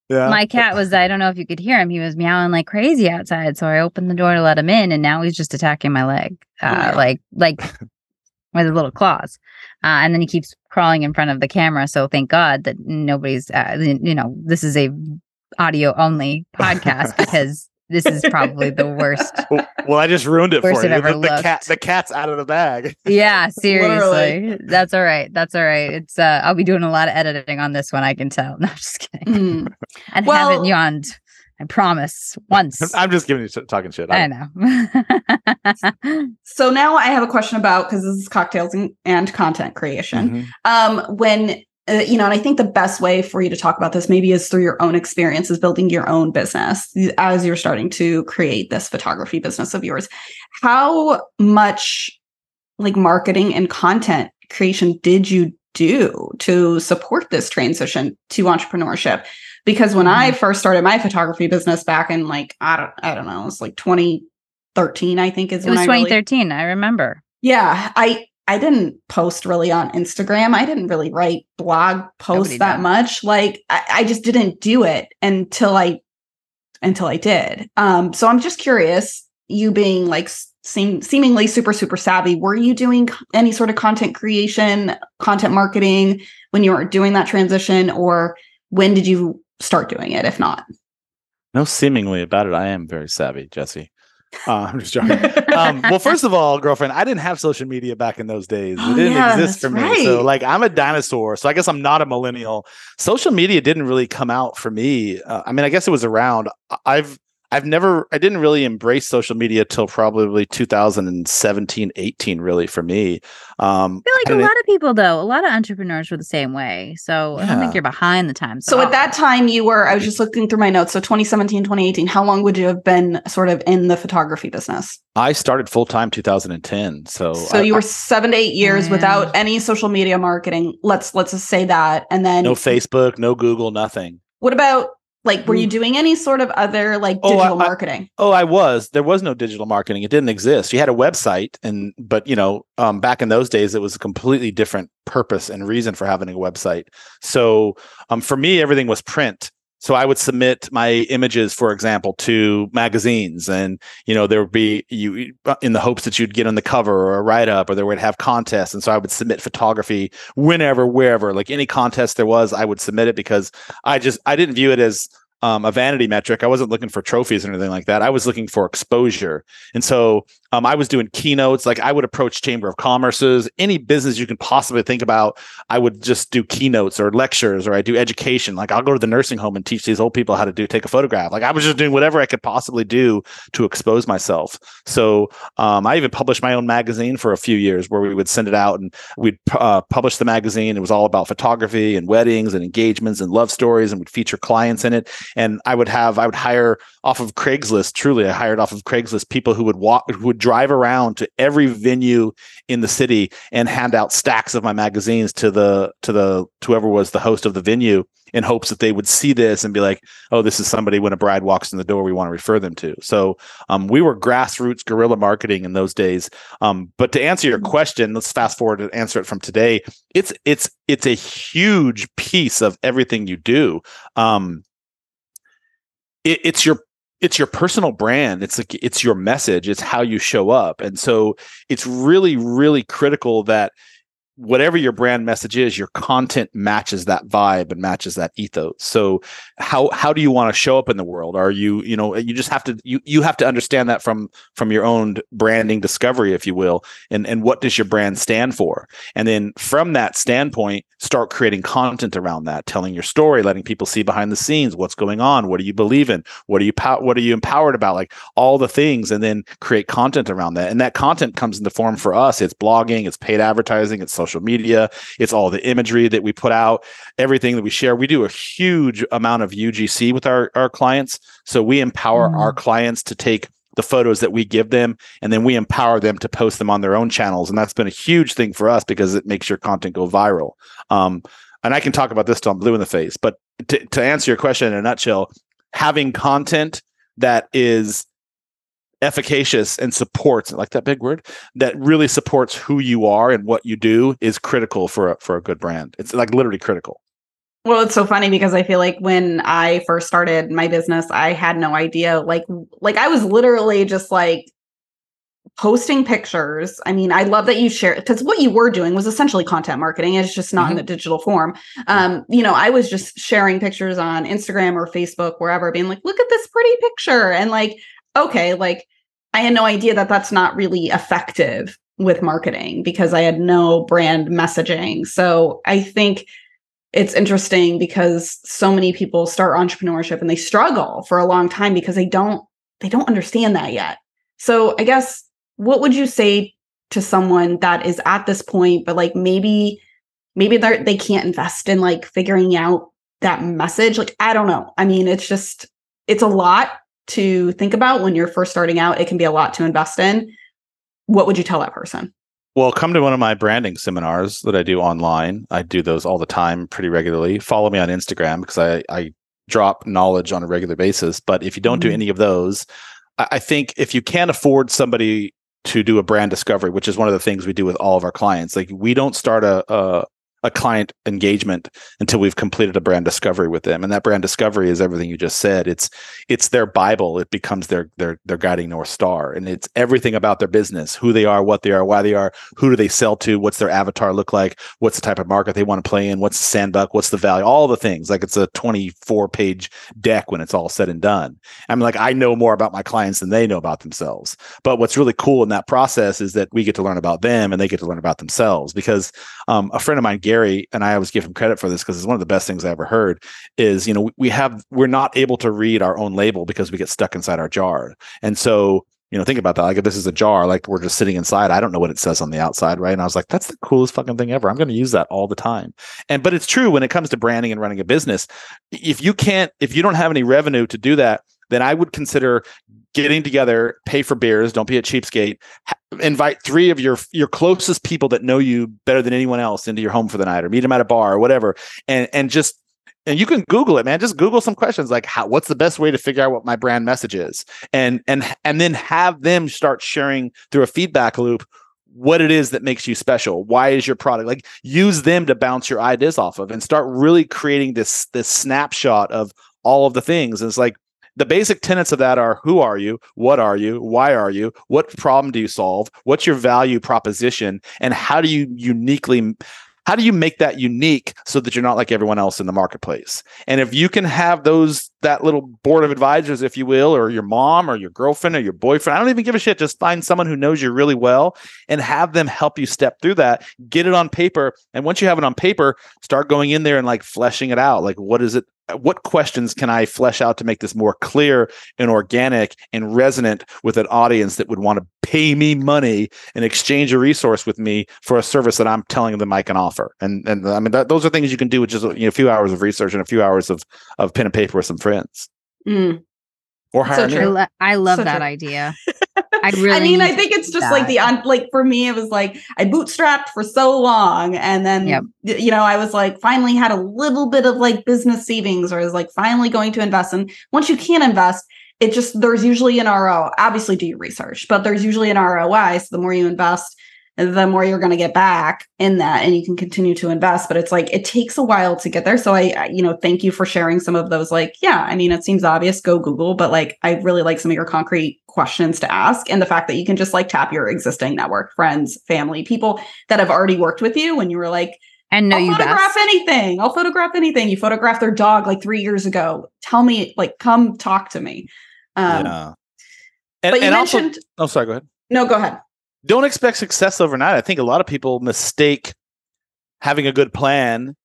Speaker 1: Yeah. My cat was, I don't know if you could hear him. He was meowing like crazy outside. So I opened the door to let him in and now he's just attacking my leg. Uh, oh like, like with his little claws. Uh, and then he keeps crawling in front of the camera. So thank God that nobody's, uh, you know, this is a audio only podcast because this is probably the worst.
Speaker 3: Well, I just ruined it for you. The, the, cat, the cat's out of the bag.
Speaker 1: Yeah, seriously. That's all right. That's all right. It's uh, I'll be doing a lot of editing on this one. I can tell. No, I'm just kidding. Mm. and well, haven't yawned I promise once.
Speaker 3: I'm just giving you talking shit.
Speaker 1: I, I
Speaker 2: know. so now I have a question about because this is cocktails and, and content creation. Mm-hmm. Um, when uh, you know, and I think the best way for you to talk about this maybe is through your own experiences building your own business as you're starting to create this photography business of yours. How much like marketing and content creation did you do to support this transition to entrepreneurship? Because when I mm-hmm. first started my photography business back in like I don't I don't know, it's like 2013 I think is
Speaker 1: it was 2013. Really, I remember.
Speaker 2: Yeah, I I didn't post really on Instagram. I didn't really write blog posts Nobody that much. Like I, I just didn't do it until I until I did. Um, so I'm just curious, you being like seem seemingly super super savvy, were you doing any sort of content creation, content marketing when you were doing that transition, or when did you start doing it if not
Speaker 3: no seemingly about it i am very savvy jesse uh, I'm just joking. um, well, first of all, girlfriend, I didn't have social media back in those days. It didn't yeah, exist for me. Right. So, like, I'm a dinosaur. So, I guess I'm not a millennial. Social media didn't really come out for me. Uh, I mean, I guess it was around. I've I've never, I didn't really embrace social media till probably 2017, 18, really for me.
Speaker 1: Um, I feel like a lot of people, though, a lot of entrepreneurs were the same way. So yeah. I don't think you're behind the times.
Speaker 2: So at, at that time, you were, I was just looking through my notes. So 2017, 2018, how long would you have been sort of in the photography business?
Speaker 3: I started full time 2010. So,
Speaker 2: so I, you were seven to eight years yeah. without any social media marketing. Let's, let's just say that. And then
Speaker 3: no Facebook, no Google, nothing.
Speaker 2: What about like, were you mm. doing any sort of other like digital oh, I, marketing?
Speaker 3: I, oh, I was. There was no digital marketing. It didn't exist. You had a website, and but you know, um, back in those days, it was a completely different purpose and reason for having a website. So, um, for me, everything was print. So I would submit my images, for example, to magazines, and you know there would be you in the hopes that you'd get on the cover or a write up, or they would have contests, and so I would submit photography whenever, wherever, like any contest there was, I would submit it because I just I didn't view it as um, a vanity metric. I wasn't looking for trophies or anything like that. I was looking for exposure. And so um, I was doing keynotes. Like I would approach Chamber of Commerce's, any business you can possibly think about. I would just do keynotes or lectures or I do education. Like I'll go to the nursing home and teach these old people how to do take a photograph. Like I was just doing whatever I could possibly do to expose myself. So um, I even published my own magazine for a few years where we would send it out and we'd uh, publish the magazine. It was all about photography and weddings and engagements and love stories and would feature clients in it and I would have I would hire off of Craigslist. Truly, I hired off of Craigslist people who would walk who would drive around to every venue in the city and hand out stacks of my magazines to the to the to whoever was the host of the venue in hopes that they would see this and be like, oh, this is somebody when a bride walks in the door, we want to refer them to. So um, we were grassroots guerrilla marketing in those days. Um, but to answer your mm-hmm. question, let's fast forward and answer it from today. It's it's it's a huge piece of everything you do. Um, it, it's your it's your personal brand. It's like it's your message. It's how you show up. And so it's really really critical that whatever your brand message is your content matches that vibe and matches that ethos. So how how do you want to show up in the world? Are you you know you just have to you you have to understand that from from your own branding discovery if you will and and what does your brand stand for? And then from that standpoint start creating content around that telling your story letting people see behind the scenes what's going on what do you believe in what are you what are you empowered about like all the things and then create content around that. And that content comes in the form for us. It's blogging it's paid advertising it's social social media. It's all the imagery that we put out, everything that we share. We do a huge amount of UGC with our, our clients. So we empower mm. our clients to take the photos that we give them and then we empower them to post them on their own channels. And that's been a huge thing for us because it makes your content go viral. Um, and I can talk about this till I'm blue in the face, but to, to answer your question in a nutshell, having content that is efficacious and supports like that big word that really supports who you are and what you do is critical for a, for a good brand. It's like literally critical.
Speaker 2: Well it's so funny because i feel like when i first started my business i had no idea like like i was literally just like posting pictures. I mean i love that you share because what you were doing was essentially content marketing it's just not mm-hmm. in the digital form. Um you know i was just sharing pictures on instagram or facebook wherever being like look at this pretty picture and like okay, like I had no idea that that's not really effective with marketing because I had no brand messaging. So I think it's interesting because so many people start entrepreneurship and they struggle for a long time because they don't they don't understand that yet. So I guess what would you say to someone that is at this point but like maybe maybe they they can't invest in like figuring out that message like I don't know. I mean it's just it's a lot to think about when you're first starting out. It can be a lot to invest in. What would you tell that person?
Speaker 3: Well, come to one of my branding seminars that I do online. I do those all the time, pretty regularly. Follow me on Instagram because I, I drop knowledge on a regular basis. But if you don't mm-hmm. do any of those, I, I think if you can't afford somebody to do a brand discovery, which is one of the things we do with all of our clients, like we don't start a, a a client engagement until we've completed a brand discovery with them. And that brand discovery is everything you just said. It's it's their bible. It becomes their their their guiding north star. And it's everything about their business who they are what they are why they are who do they sell to what's their avatar look like what's the type of market they want to play in what's the sandbuck what's the value all the things. Like it's a 24 page deck when it's all said and done. I'm like i know more about my clients than they know about themselves. But what's really cool in that process is that we get to learn about them and they get to learn about themselves because um, a friend of mine Gary, and I always give him credit for this because it's one of the best things I ever heard, is you know, we have we're not able to read our own label because we get stuck inside our jar. And so you know, think about that. Like if this is a jar, like we're just sitting inside. I don't know what it says on the outside, right? And I was like, that's the coolest fucking thing ever. I'm going to use that all the time. And but it's true when it comes to branding and running a business. If you can't, if you don't have any revenue to do that, then I would consider getting together, pay for beers, don't be a cheapskate, invite three of your your closest people that know you better than anyone else into your home for the night or meet them at a bar or whatever. And and just and you can google it man. Just google some questions like how what's the best way to figure out what my brand message is? And and and then have them start sharing through a feedback loop what it is that makes you special. Why is your product like use them to bounce your ideas off of and start really creating this this snapshot of all of the things. And it's like the basic tenets of that are who are you, what are you, why are you, what problem do you solve, what's your value proposition, and how do you uniquely how do you make that unique so that you're not like everyone else in the marketplace? And if you can have those that little board of advisors if you will or your mom or your girlfriend or your boyfriend i don't even give a shit. Just find someone who knows you really well and have them help you step through that. Get it on paper. And once you have it on paper start going in there and like fleshing it out. Like what is it what questions can I flesh out to make this more clear and organic and resonant with an audience that would want to pay me money and exchange a resource with me for a service that I'm telling them I can offer? And and I mean that, those are things you can do with just you know, a few hours of research and a few hours of of pen and paper with some friends.
Speaker 2: Mm.
Speaker 3: Or hire
Speaker 2: So
Speaker 3: me.
Speaker 1: I, I love
Speaker 2: So
Speaker 1: that
Speaker 2: true.
Speaker 1: idea. I really.
Speaker 2: I mean, I think it's just like the un- like for me, it was like I bootstrapped for so long, and then
Speaker 1: Yep.
Speaker 2: you know I was like finally had a little bit of like business savings, or I was like finally going to invest. And once you can invest, it just there's usually an RO. Obviously, do your research, but there's usually an ROI. So the more you invest, the more you're going to get back in that, and you can continue to invest. But it's like it takes a while to get there. So I, I you know, thank you for sharing some of those. Like, yeah, I mean, it seems obvious. Go Google, but like I really like some of your concrete questions to ask and the fact that you can just like tap your existing network friends family people that have already worked with you when you were like
Speaker 1: and know
Speaker 2: i'll
Speaker 1: you
Speaker 2: photograph
Speaker 1: best.
Speaker 2: anything i'll photograph anything you photographed their dog like three years ago tell me like come talk to me um
Speaker 3: yeah. And,
Speaker 2: but you
Speaker 3: and also,
Speaker 2: mentioned
Speaker 3: oh, sorry, go ahead.
Speaker 2: no go ahead
Speaker 3: don't expect success overnight. I think a lot of people mistake having a good plan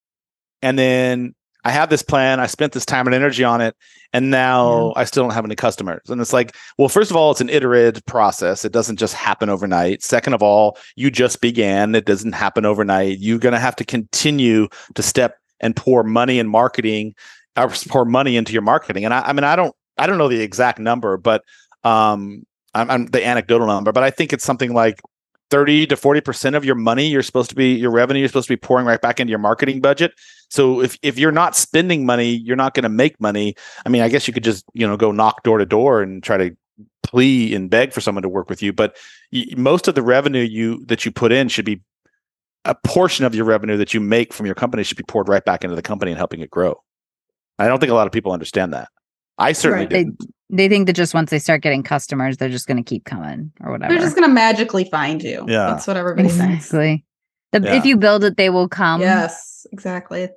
Speaker 3: and then I have this plan, I spent this time and energy on it, and now I still don't have any customers. And it's like, well, first of all, it's an iterative process. It doesn't just happen overnight. Second of all, you just began. It doesn't happen overnight. You're going to have to continue to step and pour money in marketing, or pour money into your marketing. And I, I mean, I don't, I don't know the exact number, but um, I'm, I'm the anecdotal number, but I think it's something like 30 to 40% of your money you're supposed to be your revenue you're supposed to be pouring right back into your marketing budget. So if if you're not spending money you're not going to make money. I mean i guess you could just you know go knock door to door and try to plea and beg for someone to work with you but y- most of the revenue you that you put in should be a portion of your revenue that you make from your company should be poured right back into the company and helping it grow. I don't think a lot of people understand that. I certainly
Speaker 2: Right.
Speaker 3: Didn't
Speaker 1: they think that just once they start getting customers, they're just going to keep coming or whatever.
Speaker 2: they're just gonna magically find you
Speaker 3: Yeah.
Speaker 2: that's what everybody thinks
Speaker 1: exactly. The,
Speaker 3: Yeah.
Speaker 1: If you build it, they will come.
Speaker 2: yes exactly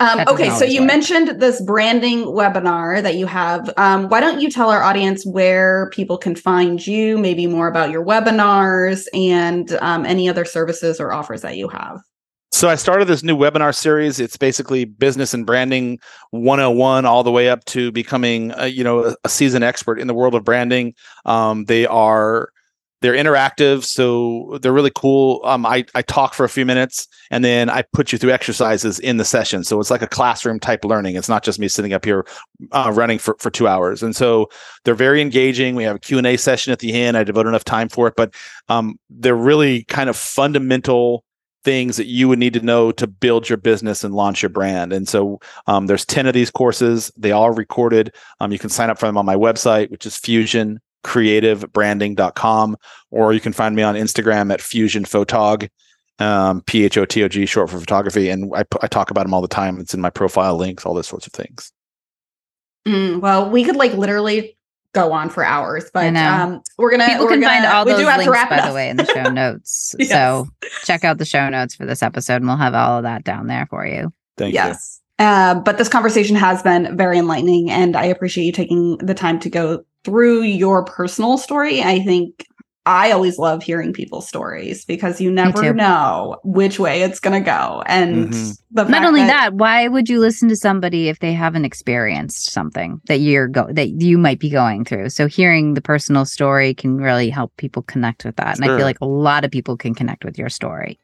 Speaker 2: um, okay so you
Speaker 1: work.
Speaker 2: mentioned this branding webinar that you have um, why don't you tell our audience where people can find you maybe more about your webinars and um, any other services or offers that you have
Speaker 3: So I started this new webinar series. It's basically business and branding 101 all the way up to becoming a, you know a, seasoned expert in the world of branding. Um, they are they're interactive, so they're really cool. Um, I I talk for a few minutes and then I put you through exercises in the session. So it's like a classroom type learning. It's not just me sitting up here uh, running for for two hours. And so they're very engaging. We have a Q and A session at the end. I devote enough time for it, but um, they're really kind of fundamental things that you would need to know to build your business and launch your brand. And so um, there's 10 of these courses. They all recorded. Um, you can sign up for them on my website, which is fusioncreativebranding.com, or you can find me on Instagram at fusionphotog, um, P-H-O-T-O-G, short for photography. And I, I talk about them all the time. It's in my profile links, all those sorts of things.
Speaker 2: Mm, well we could like literally go on for hours but
Speaker 1: I know.
Speaker 2: um, we're gonna
Speaker 1: People
Speaker 2: we're
Speaker 1: can
Speaker 2: gonna,
Speaker 1: find all
Speaker 2: we
Speaker 1: those
Speaker 2: do have
Speaker 1: links,
Speaker 2: wrap
Speaker 1: by the way, in the show notes.
Speaker 2: Yes.
Speaker 1: So check out the show notes for this episode, and we'll have all of that down there for you.
Speaker 3: Thank you.
Speaker 2: yes. Uh, but this conversation has been very enlightening, and I appreciate you taking the time to go through your personal story. I think I always love hearing people's stories because you never know which way it's going to go. And
Speaker 3: Mhm.
Speaker 2: the
Speaker 1: Not only that, why would you listen to somebody if they haven't experienced something that you're go that you might be going through? So hearing the personal story can really help people connect with that, and I feel like a lot of people can connect with your story.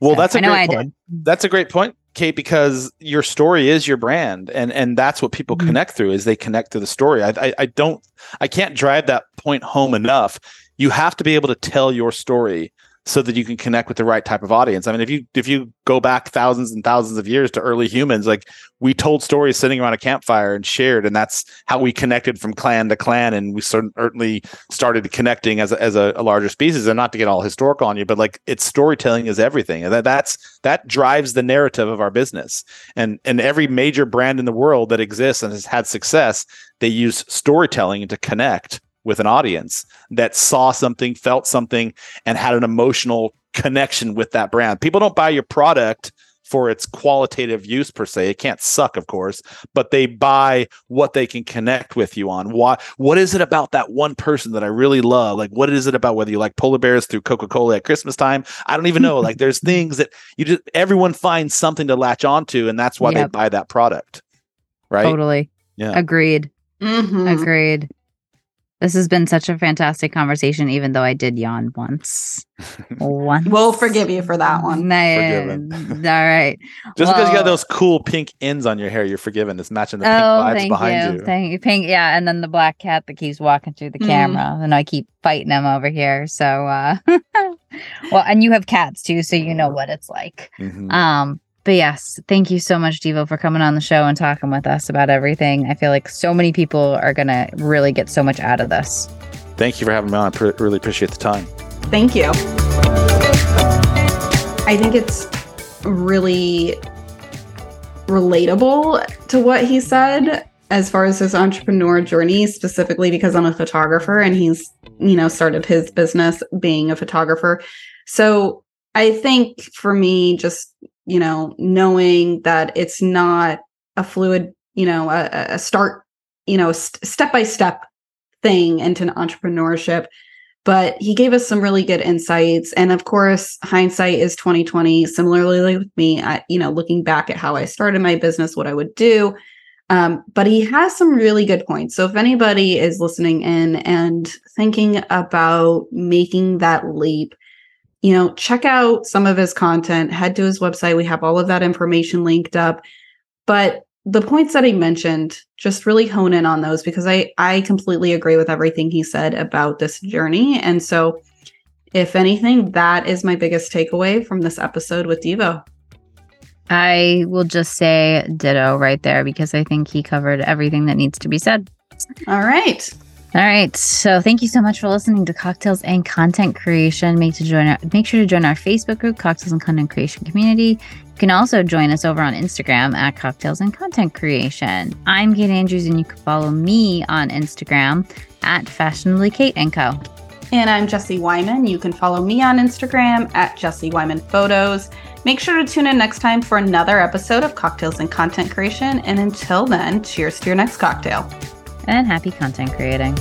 Speaker 3: Well,
Speaker 1: So,
Speaker 3: that's a
Speaker 1: I know
Speaker 3: great
Speaker 1: I
Speaker 3: point.
Speaker 1: did.
Speaker 3: That's a great point, Kate, because your story is your brand, and and that's what people
Speaker 1: Mhm.
Speaker 3: connect through is they connect to the story. I, I I don't I can't drive that point home enough. You have to be able to tell your story so that you can connect with the right type of audience. I mean, if you if you go back thousands and thousands of years to early humans, like we told stories sitting around a campfire and shared, and that's how we connected from clan to clan, and we certainly started connecting as a, as a, a larger species. And not to get all historical on you, but like it's storytelling is everything, and that that's that drives the narrative of our business. And and every major brand in the world that exists and has had success, they use storytelling to connect with an audience that saw something, felt something, and had an emotional connection with that brand. People don't buy your product for its qualitative use per se. It can't suck, of course, but they buy what they can connect with you on. What what is it about that one person that I really love? Like what is it about whether you like polar bears through Coca-Cola at Christmas time? I don't even know. like there's things that you just everyone finds something to latch onto and that's why yep. they buy that product. Right?
Speaker 1: Totally. Yeah. Agreed. Mm-hmm. Agreed. This has been such a fantastic conversation, even though I did yawn once.
Speaker 2: once. We'll forgive you for that one.
Speaker 1: All right.
Speaker 3: Just well, because you got those cool pink ends on your hair, you're forgiven. It's matching the pink oh, vibes behind you. you.
Speaker 1: Thank you. Pink, yeah. And then the black cat that keeps walking through the mm. camera. And I keep fighting him over here. So uh well, and you have cats too, so you know what it's like. Mm-hmm. Um, but yes, thank you so much, Deevo, for coming on the show and talking with us about everything. I feel like so many people are going to really get so much out of this.
Speaker 3: Thank you for having me on. I pr- really appreciate the time.
Speaker 2: Thank you. I think it's really relatable to what he said as far as his entrepreneur journey, specifically because I'm a photographer and he's, you know, started his business being a photographer. So I think for me, just you know, knowing that it's not a fluid, you know, a, a start, you know, step by step thing into entrepreneurship. But he gave us some really good insights, and of course, hindsight is twenty twenty. Similarly, with me, I, you know, looking back at how I started my business, what I would do. Um, but he has some really good points. So if anybody is listening in and thinking about making that leap, you know, check out some of his content, head to his website. We have all of that information linked up. But the points that he mentioned, just really hone in on those because I I completely agree with everything he said about this journey. And so if anything, that is my biggest takeaway from this episode with Deevo.
Speaker 1: I will just say ditto right there because I think he covered everything that needs to be said.
Speaker 2: All right.
Speaker 1: All right. So thank you so much for listening to Cocktails and Content Creation. Make to join our, make sure to join our Facebook group, Cocktails and Content Creation Community. You can also join us over on Instagram at Cocktails and Content Creation. I'm Kate Andrews, and you can follow me on Instagram at Fashionably Kate and Co.
Speaker 2: And I'm Jesse Wyman. You can follow me on Instagram at Jesse Wyman Photos. Make sure to tune in next time for another episode of Cocktails and Content Creation. And until then, cheers to your next cocktail
Speaker 1: and happy content creating.